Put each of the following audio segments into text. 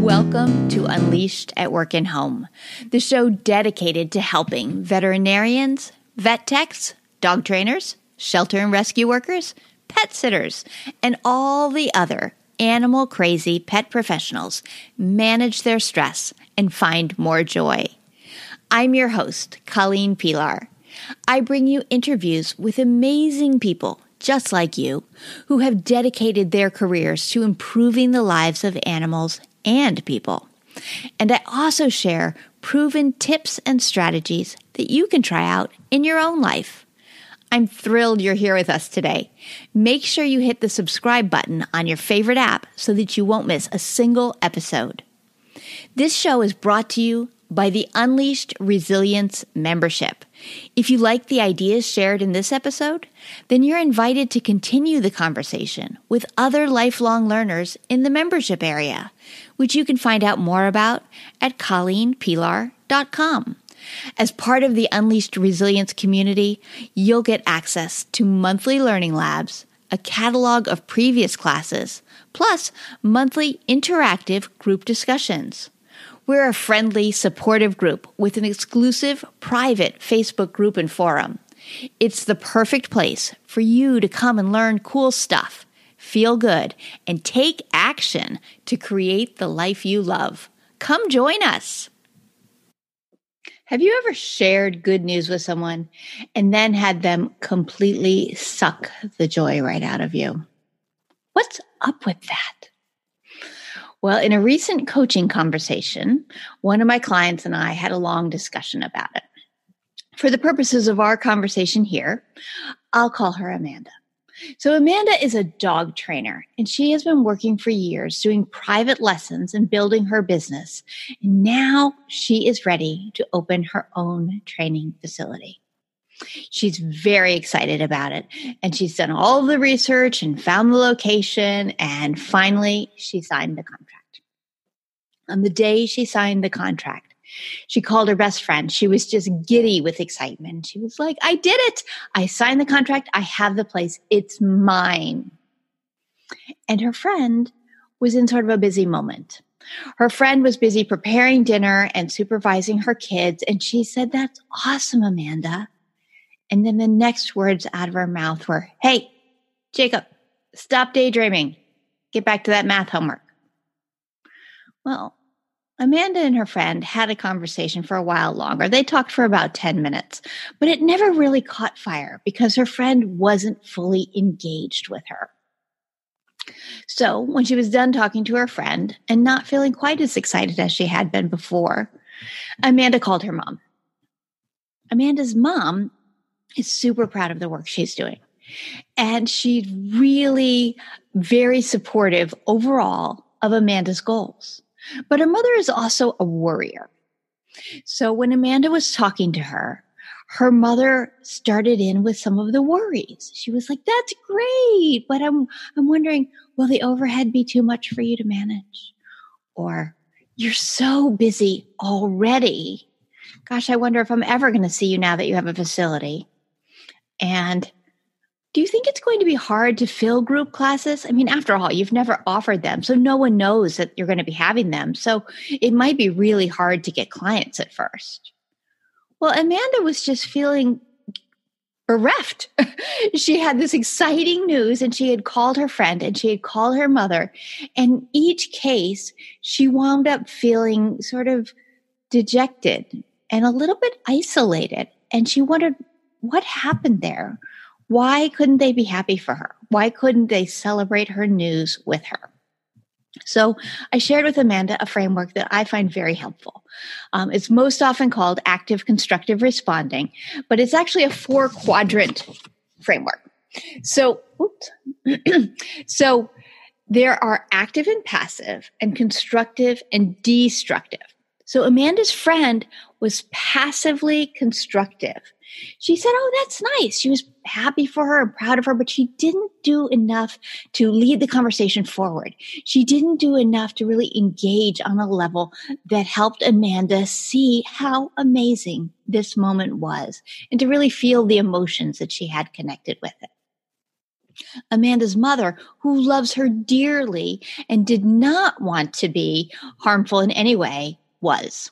Welcome to Unleashed at Work and Home, the show dedicated to helping veterinarians, vet techs, dog trainers, shelter and rescue workers, pet sitters, and all the other animal crazy pet professionals manage their stress and find more joy. I'm your host, Colleen Pelar. I bring you interviews with amazing people just like you who have dedicated their careers to improving the lives of animals and people. And I also share proven tips and strategies that you can try out in your own life. I'm thrilled you're here with us today. Make sure you hit the subscribe button on your favorite app so that you won't miss a single episode. This show is brought to you by the Unleashed Resilience membership. If you like the ideas shared in this episode, then you're invited to continue the conversation with other lifelong learners in the membership area, which you can find out more about at ColleenPelar.com. As part of the Unleashed Resilience community, you'll get access to monthly learning labs, a catalog of previous classes, plus monthly interactive group discussions. We're a friendly, supportive group with an exclusive private Facebook group and forum. It's the perfect place for you to come and learn cool stuff, feel good, and take action to create the life you love. Come join us. Have you ever shared good news with someone and then had them completely suck the joy right out of you? What's up with that? Well, in a recent coaching conversation, one of my clients and I had a long discussion about it. For the purposes of our conversation here, I'll call her Amanda. So, Amanda is a dog trainer, and she has been working for years doing private lessons and building her business. And now she is ready to open her own training facility. She's very excited about it. And she's done all the research and found the location. And finally, she signed the contract. On the day she signed the contract, she called her best friend. She was just giddy with excitement. She was like, I did it. I signed the contract. I have the place. It's mine. And her friend was in sort of a busy moment. Her friend was busy preparing dinner and supervising her kids. And she said, That's awesome, Amanda. And then the next words out of her mouth were, Hey, Jacob, stop daydreaming. Get back to that math homework. Well, Amanda and her friend had a conversation for a while longer. They talked for about 10 minutes, but it never really caught fire because her friend wasn't fully engaged with her. So, when she was done talking to her friend and not feeling quite as excited as she had been before, Amanda called her mom. Amanda's mom is super proud of the work she's doing. And she's really very supportive overall of Amanda's goals. But her mother is also a worrier. So when Amanda was talking to her, her mother started in with some of the worries. She was like, that's great, but I'm, I'm wondering, will the overhead be too much for you to manage? Or you're so busy already. Gosh, I wonder if I'm ever going to see you now that you have a facility. And do you think it's going to be hard to fill group classes? I mean, after all, you've never offered them, so no one knows that you're going to be having them. So it might be really hard to get clients at first. Well, Amanda was just feeling bereft. she had this exciting news and she had called her friend and she had called her mother. And each case, she wound up feeling sort of dejected and a little bit isolated. And she wondered what happened there? Why couldn't they be happy for her? Why couldn't they celebrate her news with her? So I shared with Amanda a framework that I find very helpful. Um, it's most often called active constructive responding, but it's actually a four quadrant framework. So, so there are active and passive and constructive and destructive. So Amanda's friend was passively constructive. She said, Oh, that's nice. She was happy for her and proud of her, but she didn't do enough to lead the conversation forward. She didn't do enough to really engage on a level that helped Amanda see how amazing this moment was and to really feel the emotions that she had connected with it. Amanda's mother, who loves her dearly and did not want to be harmful in any way, was.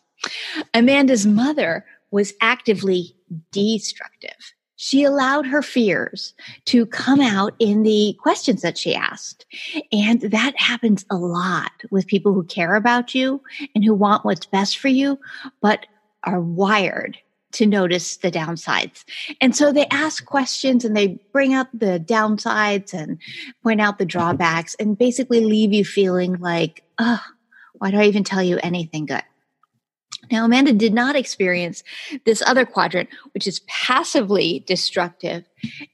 Amanda's mother was actively destructive. She allowed her fears to come out in the questions that she asked. And that happens a lot with people who care about you and who want what's best for you, but are wired to notice the downsides. And so they ask questions and they bring up the downsides and point out the drawbacks and basically leave you feeling like, oh, why do I even tell you anything good? Now, Amanda did not experience this other quadrant, which is passively destructive.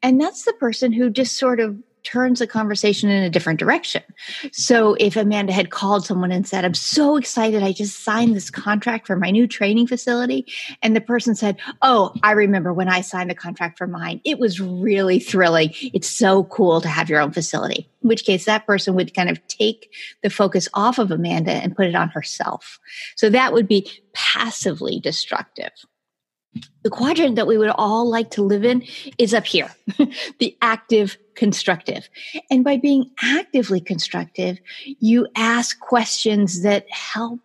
And that's the person who just sort of turns the conversation in a different direction. So if Amanda had called someone and said, I'm so excited, I just signed this contract for my new training facility. And the person said, Oh, I remember when I signed the contract for mine. It was really thrilling. It's so cool to have your own facility. In which case that person would kind of take the focus off of Amanda and put it on herself. So that would be passively destructive. The quadrant that we would all like to live in is up here, the active constructive. And by being actively constructive, you ask questions that help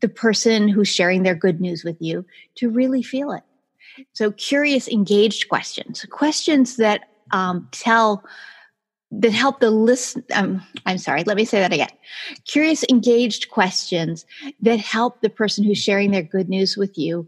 the person who's sharing their good news with you to really feel it. So, curious, engaged questions, questions that um, tell, that help the listen. Um, I'm sorry, let me say that again. Curious, engaged questions that help the person who's sharing their good news with you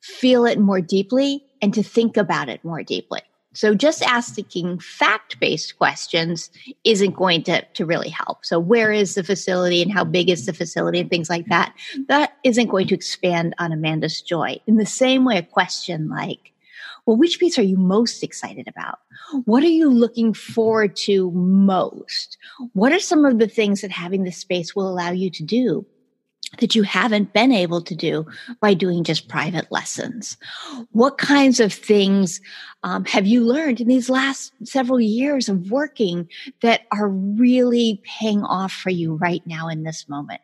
feel it more deeply and to think about it more deeply. So just asking fact based questions isn't going to, to really help. So where is the facility and how big is the facility and things like that? That isn't going to expand on Amanda's joy. In the same way, a question like, well, which piece are you most excited about? What are you looking forward to most? What are some of the things that having this space will allow you to do? That you haven't been able to do by doing just private lessons? What kinds of things um, have you learned in these last several years of working that are really paying off for you right now in this moment?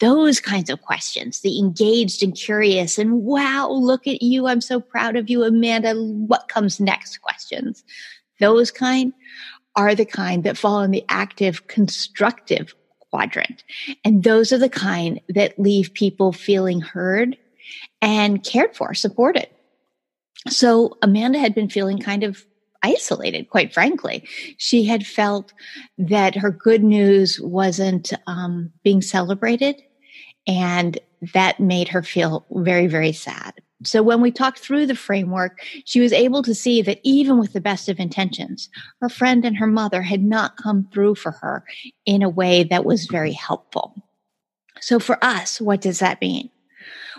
Those kinds of questions, the engaged and curious, and wow, look at you. I'm so proud of you, Amanda. What comes next questions? Those kind are the kind that fall in the active, constructive quadrant. And those are the kind that leave people feeling heard and cared for, supported. So Amanda had been feeling kind of isolated, quite frankly. She had felt that her good news wasn't um, being celebrated, and that made her feel very, very sad. So when we talked through the framework, she was able to see that even with the best of intentions, her friend and her mother had not come through for her in a way that was very helpful. So for us, what does that mean?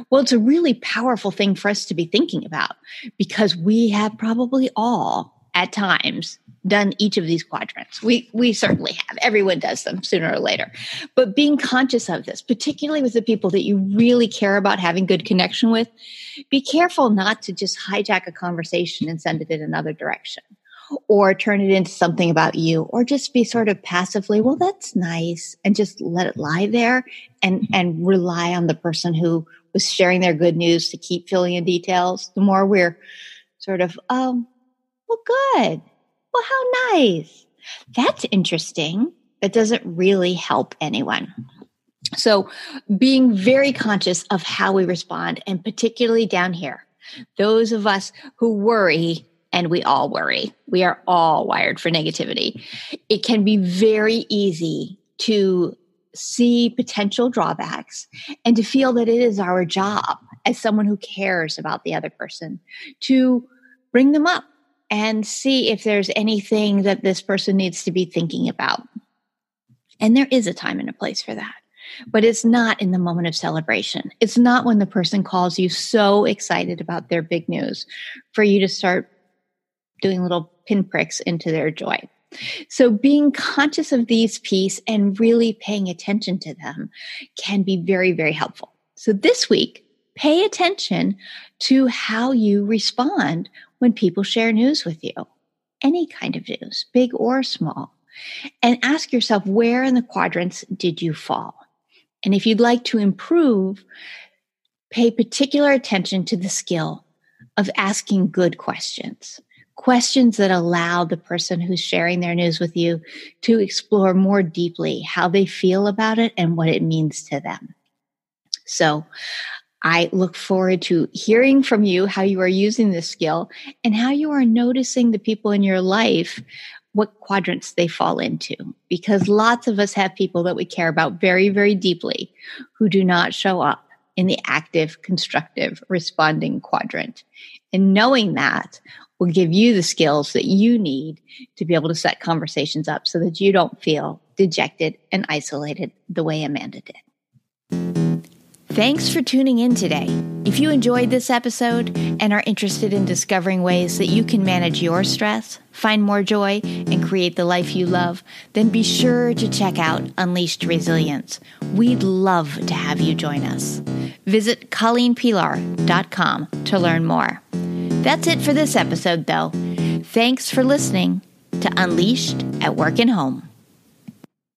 Well, it's a really powerful thing for us to be thinking about because we have probably all at times done each of these quadrants. We we certainly have. Everyone does them sooner or later. But being conscious of this, particularly with the people that you really care about having good connection with, be careful not to just hijack a conversation and send it in another direction or turn it into something about you or just be sort of passively, well that's nice and just let it lie there and and rely on the person who was sharing their good news to keep filling in details. The more we're sort of um well, good. Well, how nice. That's interesting. That doesn't really help anyone. So, being very conscious of how we respond, and particularly down here, those of us who worry, and we all worry, we are all wired for negativity. It can be very easy to see potential drawbacks and to feel that it is our job as someone who cares about the other person to bring them up and see if there's anything that this person needs to be thinking about. And there is a time and a place for that. But it's not in the moment of celebration. It's not when the person calls you so excited about their big news for you to start doing little pinpricks into their joy. So being conscious of these pieces and really paying attention to them can be very, very helpful. So this week, pay attention to how you respond when people share news with you, any kind of news, big or small. And ask yourself, where in the quadrants did you fall? And if you'd like to improve, pay particular attention to the skill of asking good questions. questions that allow the person who's sharing their news with you to explore more deeply how they feel about it and what it means to them. So I look forward to hearing from you how you are using this skill and how you are noticing the people in your life what quadrants they fall into because lots of us have people that we care about very very deeply who do not show up in the active constructive responding quadrant and knowing that will give you the skills that you need to be able to set conversations up so that you don't feel dejected and isolated the way Amanda did. Thanks for tuning in today. If you enjoyed this episode and are interested in discovering ways that you can manage your stress, find more joy, and create the life you love, then be sure to check out Unleashed Resilience. We'd love to have you join us. Visit ColleenPelar.com to learn more. That's it for this episode, though. Thanks for listening to Unleashed at Work and Home.